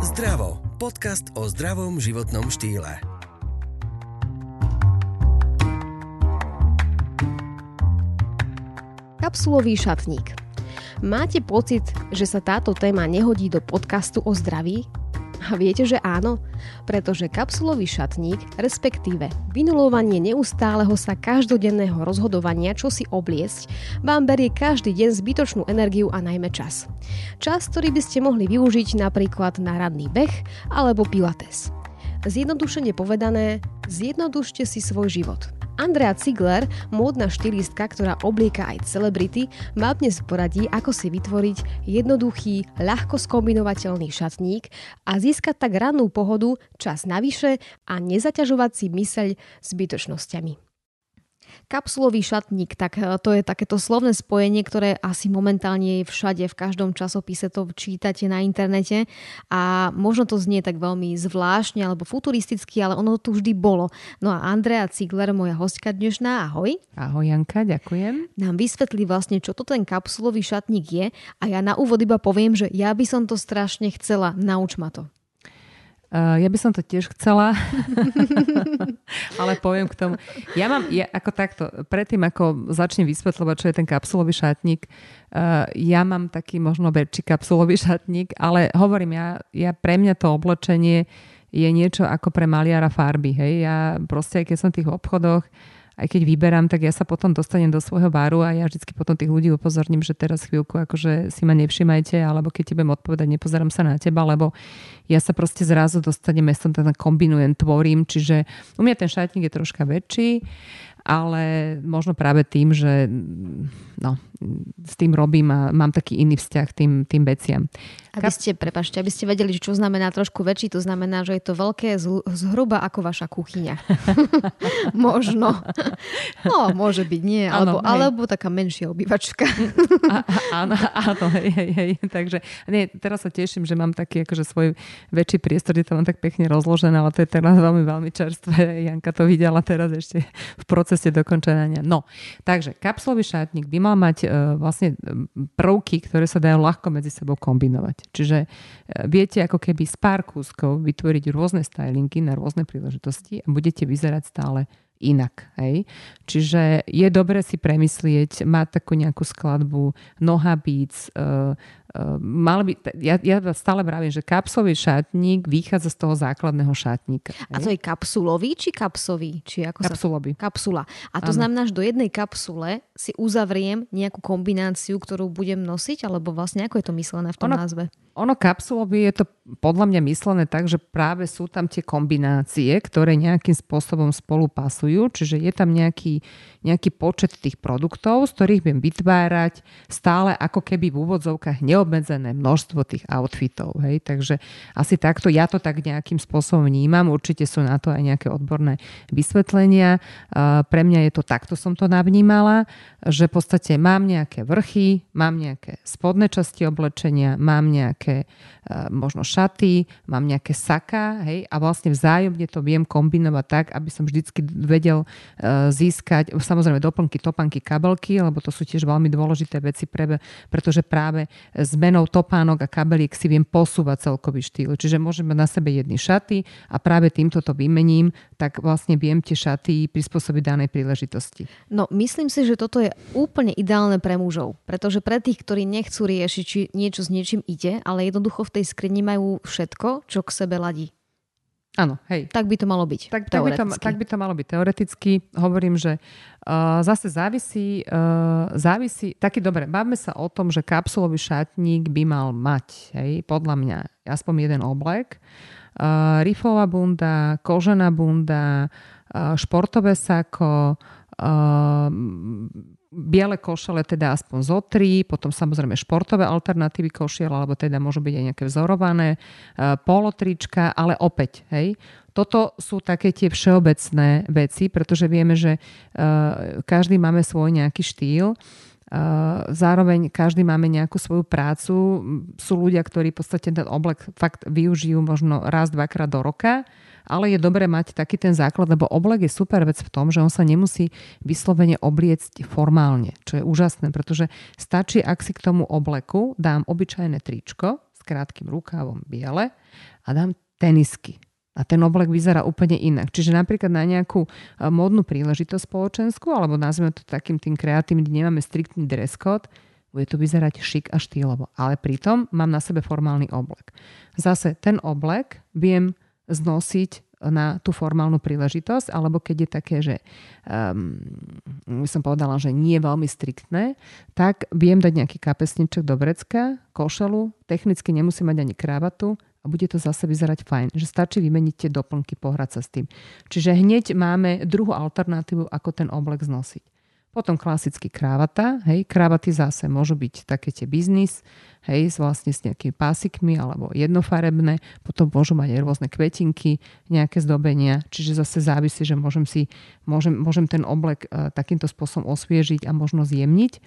Zdravo. Podcast o zdravom životnom štýle. Kapsulový šatník. Máte pocit, že sa táto téma nehodí do podcastu o zdraví? A viete, že áno? Pretože kapsulový šatník, respektíve vynulovanie neustáleho sa každodenného rozhodovania, čo si obliecť, vám berie každý deň zbytočnú energiu a najmä čas. Čas, ktorý by ste mohli využiť napríklad na radný beh alebo pilates. Zjednodušene povedané, zjednodušte si svoj život – Andrea Ziegler, módna štilistka, ktorá oblieka aj celebrity, má dnes poradí, ako si vytvoriť jednoduchý, ľahko skombinovateľný šatník a získať tak rannú pohodu, čas navyše a nezaťažovať si myseľ zbytočnosťami. Kapsulový šatník, tak e, to je takéto slovné spojenie, ktoré asi momentálne je všade, v každom časopise to čítate na internete a možno to znie tak veľmi zvláštne alebo futuristicky, ale ono tu vždy bolo. No a Andrea Ziegler, moja hostka dnešná, ahoj. Ahoj Janka, ďakujem. Nám vysvetlí vlastne, čo to ten kapsulový šatník je a ja na úvod iba poviem, že ja by som to strašne chcela, nauč ma to. Uh, ja by som to tiež chcela, ale poviem k tomu. Ja mám, ja, ako takto, predtým ako začnem vysvetľovať, čo je ten kapsulový šatník, uh, ja mám taký možno väčší kapsulový šatník, ale hovorím, ja, ja pre mňa to oblečenie je niečo ako pre maliara farby. Hej? Ja proste, keď som v tých obchodoch, aj keď vyberám, tak ja sa potom dostanem do svojho baru a ja vždycky potom tých ľudí upozorním, že teraz chvíľku akože si ma nevšimajte, alebo keď ti budem odpovedať, nepozerám sa na teba, lebo ja sa proste zrazu dostanem, ja som teda kombinujem, tvorím, čiže u mňa ten šatník je troška väčší ale možno práve tým, že no, s tým robím a mám taký iný vzťah tým, tým veciam. Aby ste, prepašte, aby ste vedeli, čo znamená trošku väčší, to znamená, že je to veľké zhruba ako vaša kuchyňa. možno. No, môže byť, nie. Alebo, ano, alebo taká menšia obývačka. áno, áno, hej, hej, hej. Takže nie, teraz sa teším, že mám taký akože svoj väčší priestor, kde to mám tak pekne rozložené, ale to je teraz veľmi, veľmi čerstvé. Janka to videla teraz ešte v procesu procese dokončenia. No, takže kapsulový šatník by mal mať uh, vlastne prvky, ktoré sa dajú ľahko medzi sebou kombinovať. Čiže uh, viete ako keby z pár kúskov vytvoriť rôzne stylingy na rôzne príležitosti a budete vyzerať stále inak. Hej? Čiže je dobre si premyslieť, mať takú nejakú skladbu nohabíc, uh, uh, mal by, ja, ja stále vravím, že kapsový šatník vychádza z toho základného šatníka. A to je kapsulový či kapsový? Či ako Kapsulový. Sa... Kapsula. A to ano. znamená, že do jednej kapsule si uzavriem nejakú kombináciu, ktorú budem nosiť, alebo vlastne ako je to myslené v tom ono, názve? Ono kapsulový je to podľa mňa myslené tak, že práve sú tam tie kombinácie, ktoré nejakým spôsobom spolu pasujú, čiže je tam nejaký, nejaký počet tých produktov, z ktorých viem vytvárať stále ako keby v úvodzovkách neobmedzené množstvo tých outfitov. Hej? Takže asi takto ja to tak nejakým spôsobom vnímam, určite sú na to aj nejaké odborné vysvetlenia. Pre mňa je to takto som to navnímala, že v podstate mám nejaké vrchy, mám nejaké spodné časti oblečenia, mám nejaké uh, možno šaty, mám nejaké saka, hej, a vlastne vzájomne to viem kombinovať tak, aby som vždycky vedel uh, získať, samozrejme doplnky, topanky, kabelky, lebo to sú tiež veľmi dôležité veci, pre, pretože práve zmenou topánok a kabeliek si viem posúvať celkový štýl. Čiže môžem mať na sebe jedny šaty a práve týmto to vymením, tak vlastne viem tie šaty prispôsobiť danej príležitosti. No, myslím si, že toto je úplne ideálne pre mužov, pretože pre tých, ktorí nechcú riešiť, či niečo s niečím ide, ale jednoducho v tej skrini majú všetko, čo k sebe ladí. Áno, hej. Tak by to malo byť. Tak, tak, by, to, tak by to malo byť teoreticky. Hovorím, že uh, zase závisí, uh, závisí, taký dobre, bavme sa o tom, že kapsulový šatník by mal mať, hej, podľa mňa, aspoň jeden oblek, uh, rifová bunda, kožená bunda, uh, športové sako, uh, biele košele teda aspoň zo tri, potom samozrejme športové alternatívy košiel, alebo teda môžu byť aj nejaké vzorované, e, polotrička, ale opäť, hej, toto sú také tie všeobecné veci, pretože vieme, že uh, každý máme svoj nejaký štýl zároveň každý máme nejakú svoju prácu. Sú ľudia, ktorí v podstate ten oblek fakt využijú možno raz, dvakrát do roka, ale je dobré mať taký ten základ, lebo oblek je super vec v tom, že on sa nemusí vyslovene obliecť formálne, čo je úžasné, pretože stačí, ak si k tomu obleku dám obyčajné tričko s krátkým rukávom biele a dám tenisky a ten oblek vyzerá úplne inak. Čiže napríklad na nejakú e, modnú príležitosť spoločenskú, alebo nazveme to takým tým kreatívnym, kde nemáme striktný dress code, bude to vyzerať šik a štýlovo. Ale pritom mám na sebe formálny oblek. Zase ten oblek viem znosiť na tú formálnu príležitosť, alebo keď je také, že um, som povedala, že nie je veľmi striktné, tak viem dať nejaký kapesniček do vrecka, košelu, technicky nemusím mať ani krávatu, a bude to zase vyzerať fajn. Že stačí vymeniť tie doplnky, pohrať sa s tým. Čiže hneď máme druhú alternatívu, ako ten oblek znosiť. Potom klasicky krávata. Hej, krávaty zase môžu byť také tie biznis, hej, vlastne s nejakými pásikmi alebo jednofarebné. Potom môžu mať aj rôzne kvetinky, nejaké zdobenia. Čiže zase závisí, že môžem, si, môžem, môžem ten oblek uh, takýmto spôsobom osviežiť a možno zjemniť.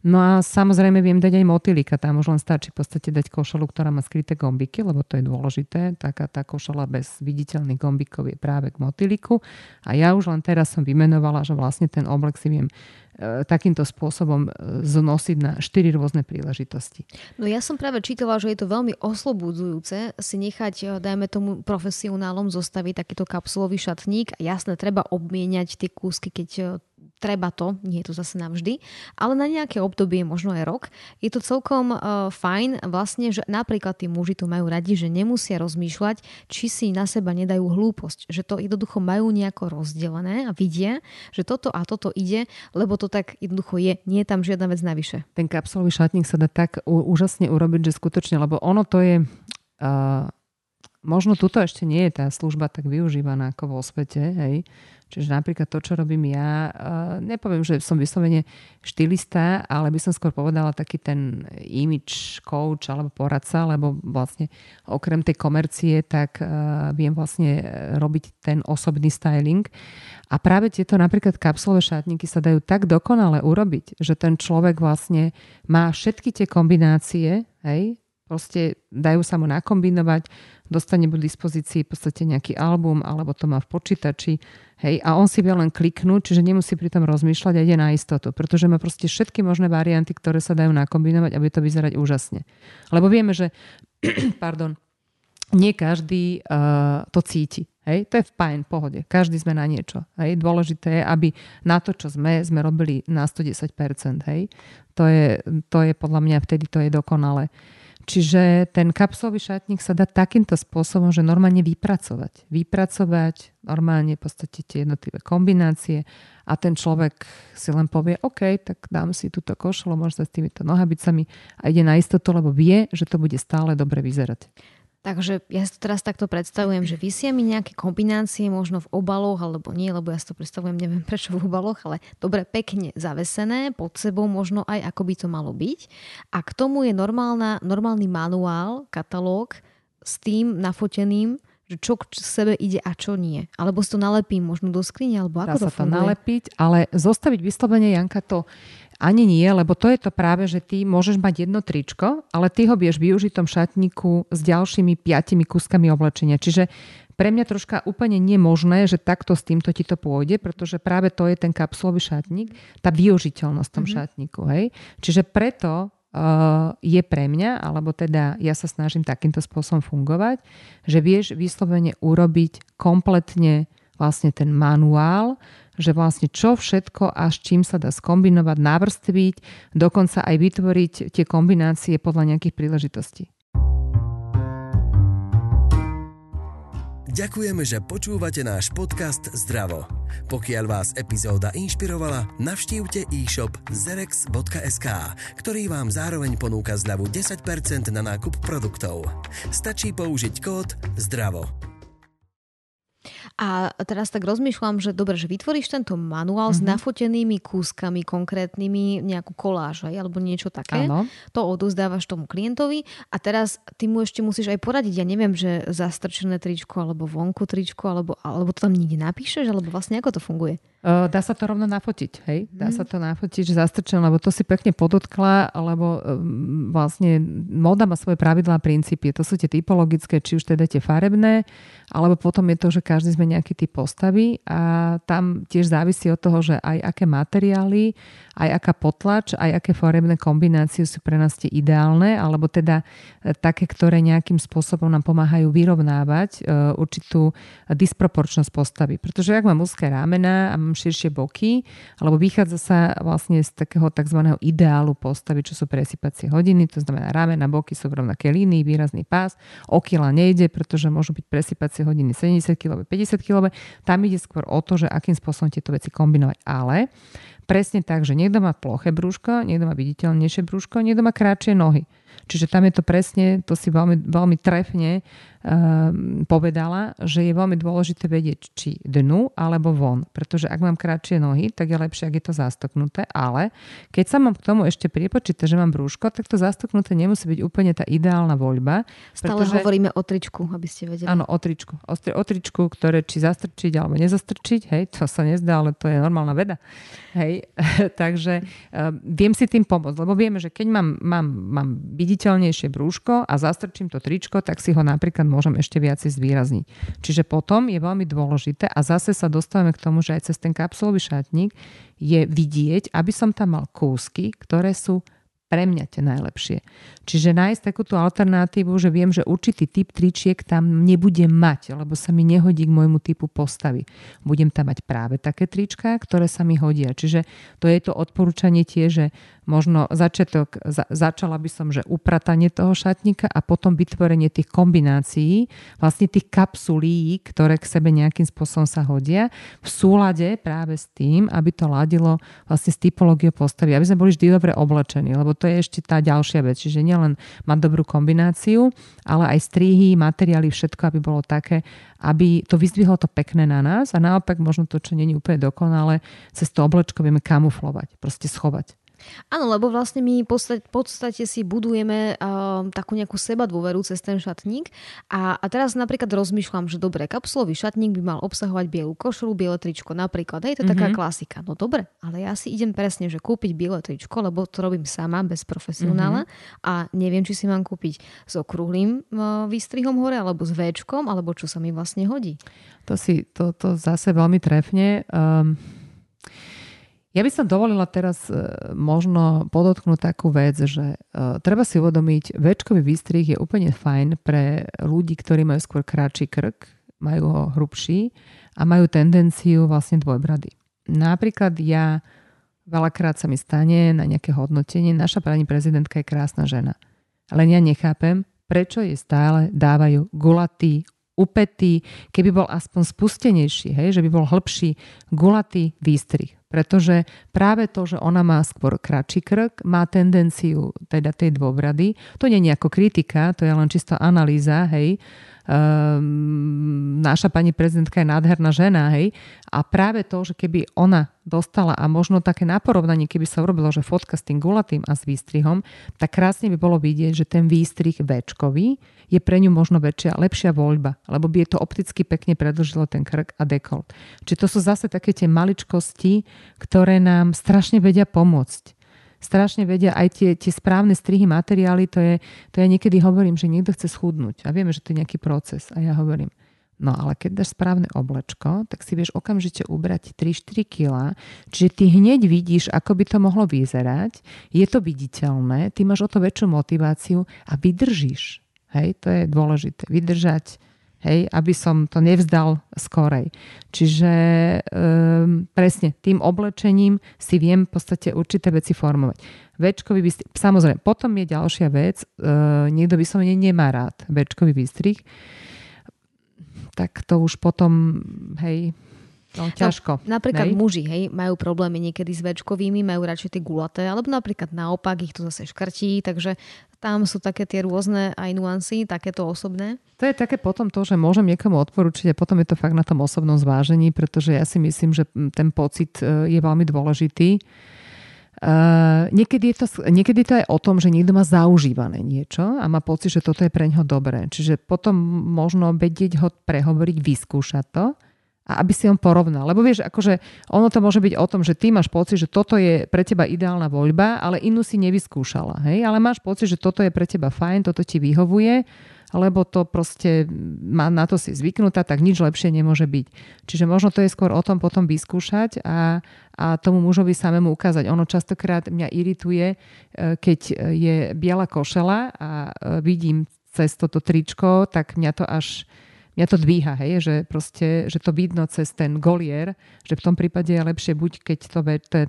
No a samozrejme viem dať aj motýlika, tam už len stačí v podstate dať košelu, ktorá má skryté gombiky, lebo to je dôležité. Taká tá košela bez viditeľných gombikov je práve k motýliku. A ja už len teraz som vymenovala, že vlastne ten oblek si viem E, takýmto spôsobom e, znosiť na štyri rôzne príležitosti. No ja som práve čítala, že je to veľmi oslobudzujúce si nechať, e, dajme tomu profesionálom zostaviť takýto kapsulový šatník. Jasné, treba obmieniať tie kúsky, keď treba to, nie je to zase navždy, ale na nejaké obdobie, možno aj rok, je to celkom uh, fajn vlastne, že napríklad tí muži to majú radi, že nemusia rozmýšľať, či si na seba nedajú hlúposť, že to jednoducho majú nejako rozdelené a vidia, že toto a toto ide, lebo to tak jednoducho je, nie je tam žiadna vec navyše. Ten kapsulový šatník sa dá tak úžasne urobiť, že skutočne, lebo ono to je... Uh, možno tuto ešte nie je tá služba tak využívaná ako vo svete, hej, Čiže napríklad to, čo robím ja, nepoviem, že som vyslovene štylista, ale by som skôr povedala taký ten image coach alebo poradca, lebo vlastne okrem tej komercie, tak viem vlastne robiť ten osobný styling. A práve tieto napríklad kapsulové šatníky sa dajú tak dokonale urobiť, že ten človek vlastne má všetky tie kombinácie, hej, proste dajú sa mu nakombinovať, dostane v dispozícii v podstate nejaký album, alebo to má v počítači, hej, a on si vie len kliknúť, čiže nemusí pri tom rozmýšľať a ide na istotu, pretože má proste všetky možné varianty, ktoré sa dajú nakombinovať, aby to vyzerať úžasne. Lebo vieme, že pardon, nie každý uh, to cíti. Hej, to je v fajn, pohode. Každý sme na niečo. Hej. Dôležité je, aby na to, čo sme, sme robili na 110%. Hej. To, je, to je podľa mňa vtedy to je dokonale. Čiže ten kapsulový šatník sa dá takýmto spôsobom, že normálne vypracovať. Vypracovať normálne v podstate tie jednotlivé kombinácie a ten človek si len povie, OK, tak dám si túto košelu, možno s týmito nohabicami a ide na istotu, lebo vie, že to bude stále dobre vyzerať. Takže ja si to teraz takto predstavujem, že vysia mi nejaké kombinácie možno v obaloch, alebo nie, lebo ja si to predstavujem, neviem prečo v obaloch, ale dobre, pekne zavesené, pod sebou možno aj ako by to malo byť. A k tomu je normálna, normálny manuál, katalóg s tým nafoteným, že čo k sebe ide a čo nie. Alebo si to nalepím možno do skrine, alebo ako Dá to sa funguje? to nalepiť, ale zostaviť vyslovene, Janka, to ani nie, lebo to je to práve, že ty môžeš mať jedno tričko, ale ty ho vieš využiť v tom šatníku s ďalšími piatimi kúskami oblečenia. Čiže pre mňa troška úplne nemožné, že takto s týmto ti to pôjde, pretože práve to je ten kapsulový šatník, tá využiteľnosť v tom mm-hmm. šatníku. Hej? Čiže preto uh, je pre mňa, alebo teda ja sa snažím takýmto spôsobom fungovať, že vieš vyslovene urobiť kompletne vlastne ten manuál, že vlastne čo všetko a s čím sa dá skombinovať, navrstviť, dokonca aj vytvoriť tie kombinácie podľa nejakých príležitostí. Ďakujeme, že počúvate náš podcast Zdravo. Pokiaľ vás epizóda inšpirovala, navštívte e-shop zerex.sk, ktorý vám zároveň ponúka zľavu 10% na nákup produktov. Stačí použiť kód ZDRAVO. A teraz tak rozmýšľam, že dobre, že vytvoríš tento manuál mm-hmm. s mhm. nafotenými kúskami konkrétnymi, nejakú koláž alebo niečo také. Áno. To odozdávaš tomu klientovi a teraz ty mu ešte musíš aj poradiť. Ja neviem, že zastrčené tričko alebo vonku tričko, alebo, alebo to tam nikde napíšeš, alebo vlastne ako to funguje? Dá sa to rovno nafotiť, hej? Dá mm. sa to nafotiť, že zastrčené, lebo to si pekne podotkla, lebo vlastne moda má svoje pravidlá a princípy. To sú tie typologické, či už teda tie farebné, alebo potom je to, že každý sme nejaký typ postavy a tam tiež závisí od toho, že aj aké materiály, aj aká potlač, aj aké farebné kombinácie sú pre nás tie ideálne, alebo teda e, také, ktoré nejakým spôsobom nám pomáhajú vyrovnávať uh, určitú disproporčnosť postavy. Pretože ak mám úzke rámena a mám širšie boky, alebo vychádza sa vlastne z takého tzv. ideálu postavy, čo sú presypacie hodiny, to znamená ramena, boky sú v rovnaké línii, výrazný pás, okila nejde, pretože môžu byť presypacie hodiny 70 kg, 50 kg, tam ide skôr o to, že akým spôsobom tieto veci kombinovať. Ale presne tak, že niekto má ploché brúško, niekto má viditeľnejšie brúško, niekto má krátšie nohy. Čiže tam je to presne, to si veľmi, veľmi trefne povedala, že je veľmi dôležité vedieť, či dnu alebo von. Pretože ak mám kratšie nohy, tak je lepšie, ak je to zastoknuté. Ale keď sa mám k tomu ešte priepočítať, že mám brúško, tak to zastoknuté nemusí byť úplne tá ideálna voľba. Stále pretože... hovoríme o tričku, aby ste vedeli. Áno, o tričku. O, o tričku, ktoré či zastrčiť alebo nezastrčiť, hej, to sa nezdá, ale to je normálna veda. Hej, takže um, viem si tým pomôcť, lebo vieme, že keď mám, mám, mám viditeľnejšie brúško a zastrčím to tričko, tak si ho napríklad môžem ešte viacej zvýrazniť. Čiže potom je veľmi dôležité a zase sa dostávame k tomu, že aj cez ten kapsulový šatník je vidieť, aby som tam mal kúsky, ktoré sú pre mňa tie najlepšie. Čiže nájsť takúto alternatívu, že viem, že určitý typ tričiek tam nebudem mať, lebo sa mi nehodí k môjmu typu postavy. Budem tam mať práve také trička, ktoré sa mi hodia. Čiže to je to odporúčanie tie, že možno začiatok, za, začala by som, že upratanie toho šatníka a potom vytvorenie tých kombinácií, vlastne tých kapsulí, ktoré k sebe nejakým spôsobom sa hodia, v súlade práve s tým, aby to ladilo vlastne s typológiou postavy, aby sme boli vždy dobre oblečení, lebo to je ešte tá ďalšia vec. Čiže nielen mať dobrú kombináciu, ale aj strihy, materiály, všetko, aby bolo také, aby to vyzdvihlo to pekné na nás a naopak možno to, čo není úplne dokonale, cez to oblečko vieme kamuflovať, proste schovať. Áno, lebo vlastne my v podstate, podstate si budujeme uh, takú nejakú seba dôveru cez ten šatník a, a teraz napríklad rozmýšľam, že dobre, kapsulový šatník by mal obsahovať bielu košelu, biele tričko napríklad. Hej, to je mm-hmm. taká mhm. klasika. No dobre, ale ja si idem presne, že kúpiť biele tričko, lebo to robím sama, bez profesionála mm-hmm. a neviem, či si mám kúpiť s okrúhlým uh, výstrihom hore, alebo s véčkom, alebo čo sa mi vlastne hodí. To si, to, to zase veľmi trefne. Um ja by som dovolila teraz e, možno podotknúť takú vec, že e, treba si uvedomiť, väčkový výstrih je úplne fajn pre ľudí, ktorí majú skôr kratší krk, majú ho hrubší a majú tendenciu vlastne dvojbrady. Napríklad ja veľakrát sa mi stane na nejaké hodnotenie, naša pani prezidentka je krásna žena. Ale ja nechápem, prečo jej stále dávajú gulatý, upetý, keby bol aspoň spustenejší, hej, že by bol hĺbší gulatý výstrih. Pretože práve to, že ona má skôr kratší krk, má tendenciu teda tej dôbrady. To nie je ako kritika, to je len čisto analýza, hej. Um, naša pani prezidentka je nádherná žena, hej. A práve to, že keby ona dostala a možno také naporovnanie, keby sa urobilo, že fotka s tým gulatým a s výstrihom, tak krásne by bolo vidieť, že ten výstrih väčkový je pre ňu možno väčšia, lepšia voľba, lebo by je to opticky pekne predlžilo ten krk a dekolt. Čiže to sú zase také tie maličkosti, ktoré nám strašne vedia pomôcť strašne vedia aj tie, tie správne strihy, materiály, to je, to ja niekedy hovorím, že niekto chce schudnúť a vieme, že to je nejaký proces a ja hovorím, No ale keď dáš správne oblečko, tak si vieš okamžite ubrať 3-4 kg, čiže ty hneď vidíš, ako by to mohlo vyzerať, je to viditeľné, ty máš o to väčšiu motiváciu a vydržíš. Hej, to je dôležité. Vydržať, hej, aby som to nevzdal skorej. Čiže um, presne, tým oblečením si viem v podstate určité veci formovať. Večkový výstrih, samozrejme, potom je ďalšia vec, uh, niekto som nemá rád večkový výstrih, tak to už potom, hej, No, ťažko. No, napríklad hej? muži hej, majú problémy niekedy s večkovými, majú radšej tie gulaté, alebo napríklad naopak ich to zase škrtí, takže tam sú také tie rôzne aj nuancy, takéto osobné. To je také potom to, že môžem niekomu odporučiť a potom je to fakt na tom osobnom zvážení, pretože ja si myslím, že ten pocit e, je veľmi dôležitý. Uh, niekedy, je to, niekedy to je o tom, že niekto má zaužívané niečo a má pocit, že toto je pre ňoho dobré. Čiže potom možno vedieť ho prehovoriť, vyskúšať to a aby si on porovnal. Lebo vieš, akože ono to môže byť o tom, že ty máš pocit, že toto je pre teba ideálna voľba, ale inú si nevyskúšala. Hej? Ale máš pocit, že toto je pre teba fajn, toto ti vyhovuje, lebo to proste má na to si zvyknutá, tak nič lepšie nemôže byť. Čiže možno to je skôr o tom potom vyskúšať a, a tomu mužovi samému ukázať. Ono častokrát mňa irituje, e, keď je biela košela a e, vidím cez toto tričko, tak mňa to až mňa to dvíha, hej, že proste, že to vidno cez ten golier, že v tom prípade je lepšie buď keď to,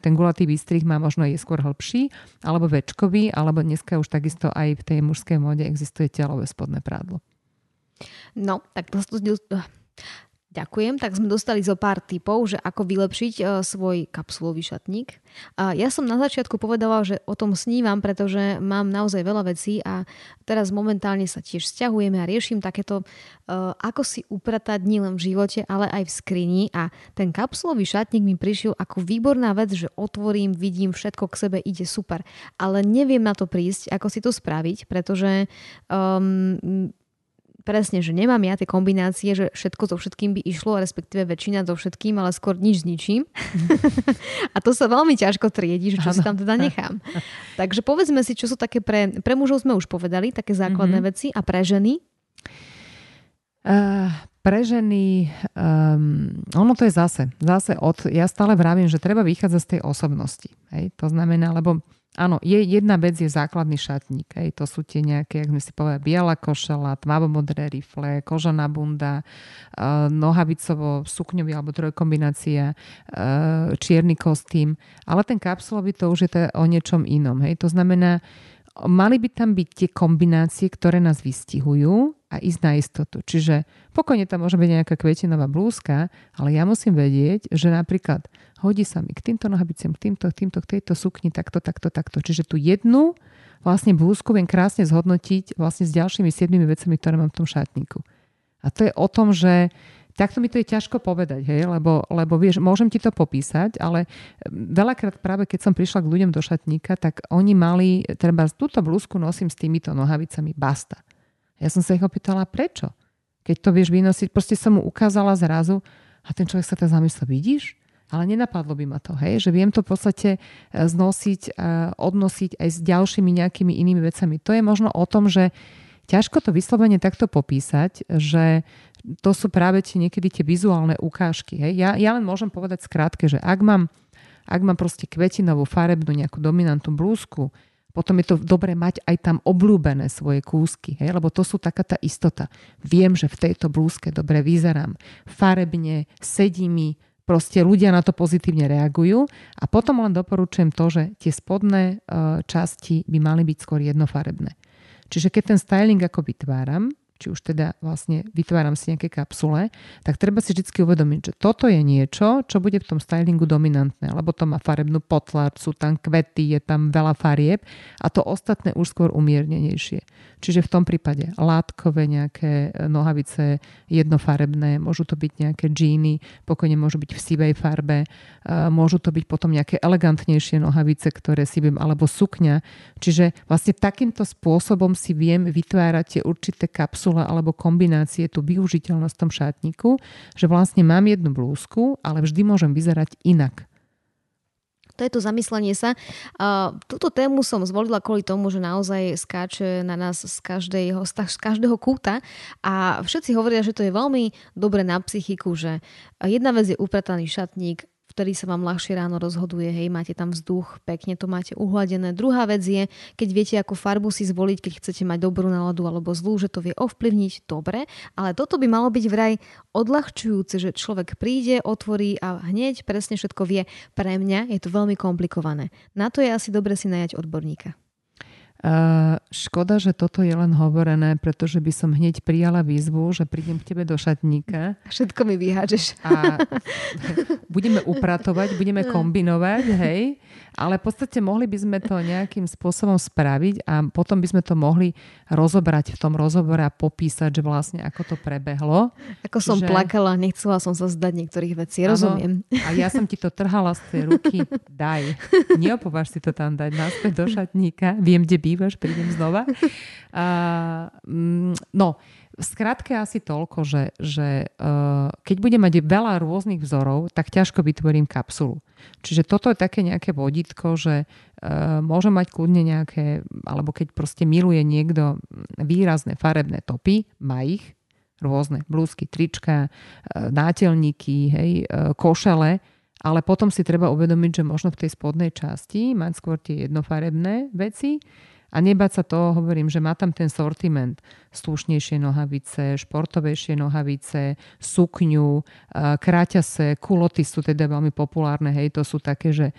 ten gulatý výstrih má možno je skôr hĺbší, alebo väčkový, alebo dneska už takisto aj v tej mužskej móde existuje telové spodné prádlo. No, tak to, Ďakujem, tak sme dostali zo pár tipov, že ako vylepšiť uh, svoj kapsulový šatník. Ja som na začiatku povedala, že o tom snívam, pretože mám naozaj veľa vecí a teraz momentálne sa tiež stiahujeme a riešim takéto, uh, ako si upratať nielen v živote, ale aj v skrini. A ten kapsulový šatník mi prišiel ako výborná vec, že otvorím, vidím, všetko k sebe ide super, ale neviem na to prísť, ako si to spraviť, pretože um, presne, že nemám ja tie kombinácie, že všetko so všetkým by išlo, respektíve väčšina so všetkým, ale skôr nič s ničím. a to sa veľmi ťažko triedi, že čo ano. si tam teda nechám. Takže povedzme si, čo sú také pre, pre mužov sme už povedali, také základné mm-hmm. veci a pre ženy? Uh, pre ženy, um, ono to je zase, zase od, ja stále vravím, že treba vychádzať z tej osobnosti. Hej? To znamená, lebo Áno, je, jedna vec je základný šatník. Hej. To sú tie nejaké, jak sme si povedali, biela košela, tmavomodré rifle, kožaná bunda, uh, nohavicovo sukňový alebo trojkombinácia, uh, čierny kostým. Ale ten kapsulový to už je to o niečom inom. Hej. To znamená, mali by tam byť tie kombinácie, ktoré nás vystihujú a ísť na istotu. Čiže pokojne tam môže byť nejaká kvetinová blúzka, ale ja musím vedieť, že napríklad hodí sa mi k týmto nohabiciam, k týmto, k týmto, k tejto sukni, takto, takto, takto. Čiže tu jednu vlastne blúzku viem krásne zhodnotiť vlastne s ďalšími siedmými vecami, ktoré mám v tom šatníku. A to je o tom, že takto mi to je ťažko povedať, hej, lebo, lebo vieš, môžem ti to popísať, ale veľakrát práve keď som prišla k ľuďom do šatníka, tak oni mali, treba túto blúzku nosím s týmito nohavicami, basta. Ja som sa ich opýtala, prečo? Keď to vieš vynosiť, proste som mu ukázala zrazu a ten človek sa tak zamyslel, vidíš? ale nenapadlo by ma to, hej, že viem to v podstate e, znosiť, odnosiť aj s ďalšími nejakými inými vecami. To je možno o tom, že ťažko to vyslovene takto popísať, že to sú práve tie niekedy tie vizuálne ukážky. Hej. Ja, ja len môžem povedať skrátke, že ak mám, ak mám proste kvetinovú, farebnú nejakú dominantnú blúzku, potom je to dobre mať aj tam obľúbené svoje kúsky, hej? lebo to sú taká tá istota. Viem, že v tejto blúzke dobre vyzerám. Farebne, sedí mi, proste ľudia na to pozitívne reagujú a potom len doporučujem to, že tie spodné e, časti by mali byť skôr jednofarebné. Čiže keď ten styling ako vytváram, či už teda vlastne vytváram si nejaké kapsule, tak treba si vždy uvedomiť, že toto je niečo, čo bude v tom stylingu dominantné, lebo to má farebnú potlár, sú tam kvety, je tam veľa farieb a to ostatné už skôr umiernenejšie. Čiže v tom prípade látkové nejaké nohavice jednofarebné, môžu to byť nejaké džíny, pokojne môžu byť v sivej farbe, môžu to byť potom nejaké elegantnejšie nohavice, ktoré si viem, alebo sukňa. Čiže vlastne takýmto spôsobom si viem vytvárať tie určité kapsule kapsule alebo kombinácie, tú využiteľnosť v tom šátniku, že vlastne mám jednu blúzku, ale vždy môžem vyzerať inak. To je to zamyslenie sa. Túto tému som zvolila kvôli tomu, že naozaj skáče na nás z každého, z každého kúta a všetci hovoria, že to je veľmi dobre na psychiku, že jedna vec je uprataný šatník, vtedy sa vám ľahšie ráno rozhoduje, hej, máte tam vzduch, pekne to máte uhladené. Druhá vec je, keď viete, ako farbu si zvoliť, keď chcete mať dobrú náladu alebo zlú, že to vie ovplyvniť, dobre, ale toto by malo byť vraj odľahčujúce, že človek príde, otvorí a hneď presne všetko vie. Pre mňa je to veľmi komplikované. Na to je asi dobre si najať odborníka. Uh, škoda, že toto je len hovorené, pretože by som hneď prijala výzvu, že prídem k tebe do šatníka. Všetko mi vyhážeš. A budeme upratovať, budeme kombinovať, hej. Ale v podstate mohli by sme to nejakým spôsobom spraviť a potom by sme to mohli rozobrať v tom rozhovore a popísať, že vlastne ako to prebehlo. Ako som plakala, nechcela som sa zdať niektorých vecí, ano, rozumiem. A ja som ti to trhala z tej ruky, daj. Neopováž si to tam dať naspäť do šatníka. Viem, kde bývaš, prídem znova. Mm, no, v skratke asi toľko, že, že uh, keď budem mať veľa rôznych vzorov, tak ťažko vytvorím kapsulu. Čiže toto je také nejaké vodítko, že uh, môže mať kľudne nejaké, alebo keď proste miluje niekto výrazné farebné topy, má ich, rôzne. Blúzky, trička, uh, nátelníky, hej, košele, ale potom si treba uvedomiť, že možno v tej spodnej časti mať skôr tie jednofarebné veci, a nebať sa toho, hovorím, že má tam ten sortiment. Slušnejšie nohavice, športovejšie nohavice, sukňu, kráťase, kuloty sú teda veľmi populárne, hej, to sú také, že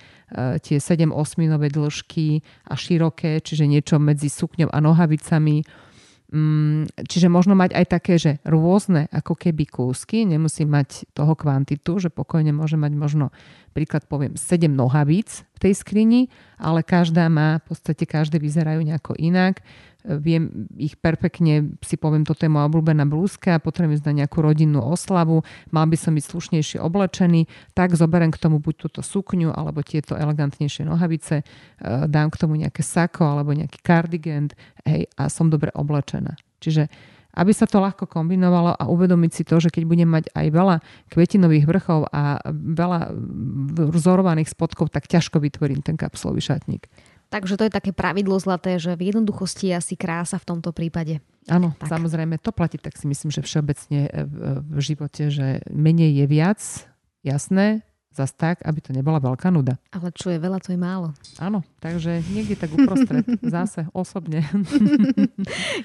tie 7 osminové dĺžky a široké, čiže niečo medzi sukňou a nohavicami čiže možno mať aj také, že rôzne ako keby kúsky, nemusí mať toho kvantitu, že pokojne môže mať možno, príklad poviem, 7 nohavíc v tej skrini, ale každá má, v podstate každé vyzerajú nejako inak viem ich perfektne, si poviem, toto je moja obľúbená blúzka, potrebujem ísť na nejakú rodinnú oslavu, mal by som byť slušnejšie oblečený, tak zoberiem k tomu buď túto sukňu, alebo tieto elegantnejšie nohavice, e, dám k tomu nejaké sako, alebo nejaký kardigan, hej, a som dobre oblečená. Čiže aby sa to ľahko kombinovalo a uvedomiť si to, že keď budem mať aj veľa kvetinových vrchov a veľa vzorovaných spodkov, tak ťažko vytvorím ten kapsulový šatník. Takže to je také pravidlo zlaté, že v jednoduchosti je asi krása v tomto prípade. Áno, tak. samozrejme, to platí, tak si myslím, že všeobecne v, v živote, že menej je viac, jasné, zas tak, aby to nebola veľká nuda. Ale čo je veľa, to je málo. Áno, takže niekde tak uprostred, zase osobne.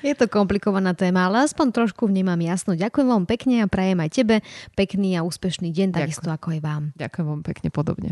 je to komplikovaná téma, ale aspoň trošku vnímam jasno. Ďakujem vám pekne a prajem aj tebe pekný a úspešný deň, takisto ako aj vám. Ďakujem vám pekne podobne.